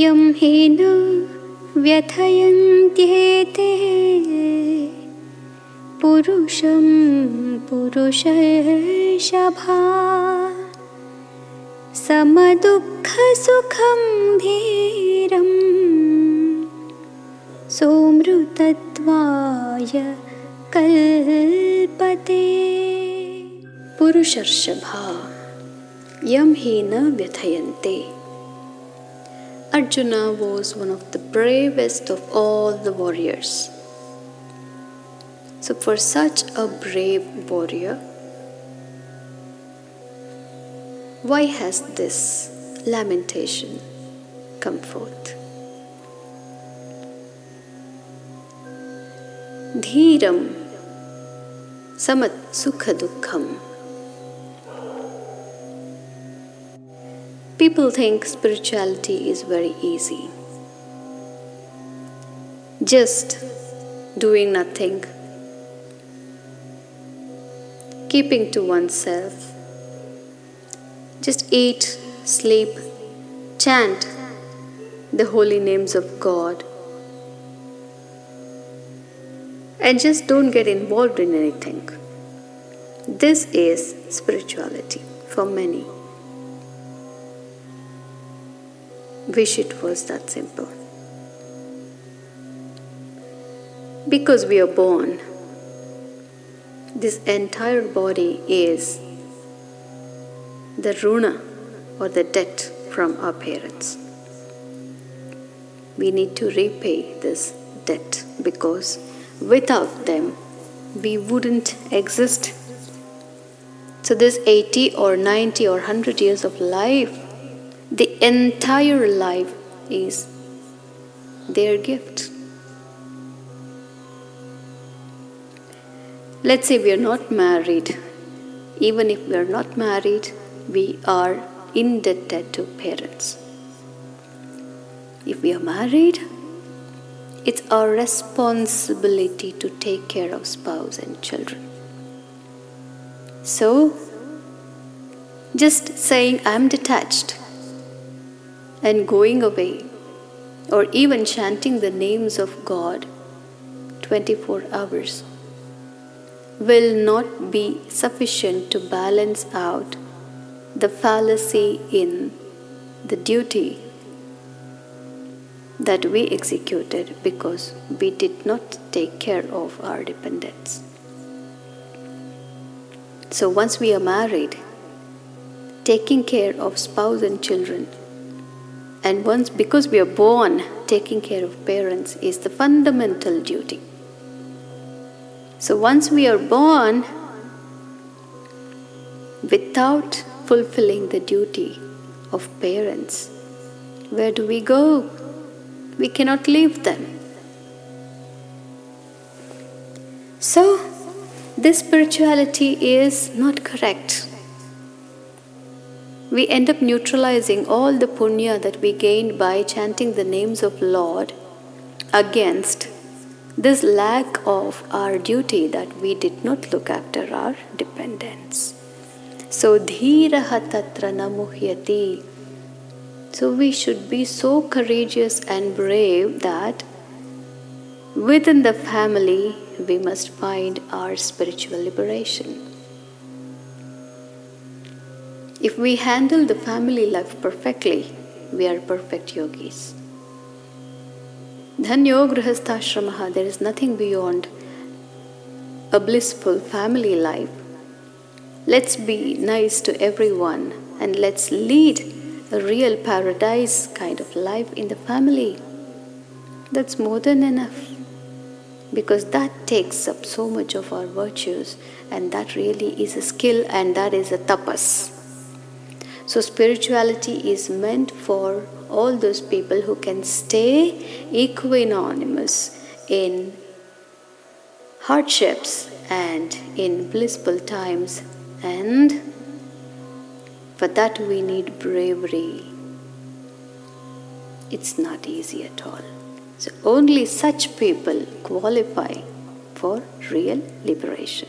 यं हि न व्यथयन्त्येते पुरुषं पुरुषशभा समदुःखसुखं धीरं। सोमृतत्वाय कल्पते। पुरुषर्षभा यम hi na vythayante. Arjuna was one of the bravest of all the warriors. So, for such a brave warrior, why has this lamentation come forth? Dhiram samat sukha People think spirituality is very easy. Just doing nothing, keeping to oneself, just eat, sleep, chant the holy names of God, and just don't get involved in anything. This is spirituality for many. Wish it was that simple. Because we are born, this entire body is the runa or the debt from our parents. We need to repay this debt because without them we wouldn't exist. So, this 80 or 90 or 100 years of life, the entire life is their gift. Let's say we are not married. Even if we are not married, we are indebted to parents. If we are married, it's our responsibility to take care of spouse and children. So, just saying I'm detached and going away, or even chanting the names of God 24 hours, will not be sufficient to balance out the fallacy in the duty that we executed because we did not take care of our dependents. So once we are married, taking care of spouse and children, and once because we are born, taking care of parents is the fundamental duty. So once we are born, without fulfilling the duty of parents, where do we go? We cannot leave them. So, this spirituality is not correct. We end up neutralizing all the punya that we gained by chanting the names of Lord against this lack of our duty that we did not look after our dependents. So, dhiraha tatra namuhyati. So, we should be so courageous and brave that within the family we must find our spiritual liberation. If we handle the family life perfectly, we are perfect yogis. Dhanyo grihasthashramaha, there is nothing beyond a blissful family life. Let's be nice to everyone and let's lead a real paradise kind of life in the family. That's more than enough because that takes up so much of our virtues and that really is a skill and that is a tapas. So, spirituality is meant for all those people who can stay equanimous in hardships and in blissful times, and for that we need bravery. It's not easy at all. So, only such people qualify for real liberation.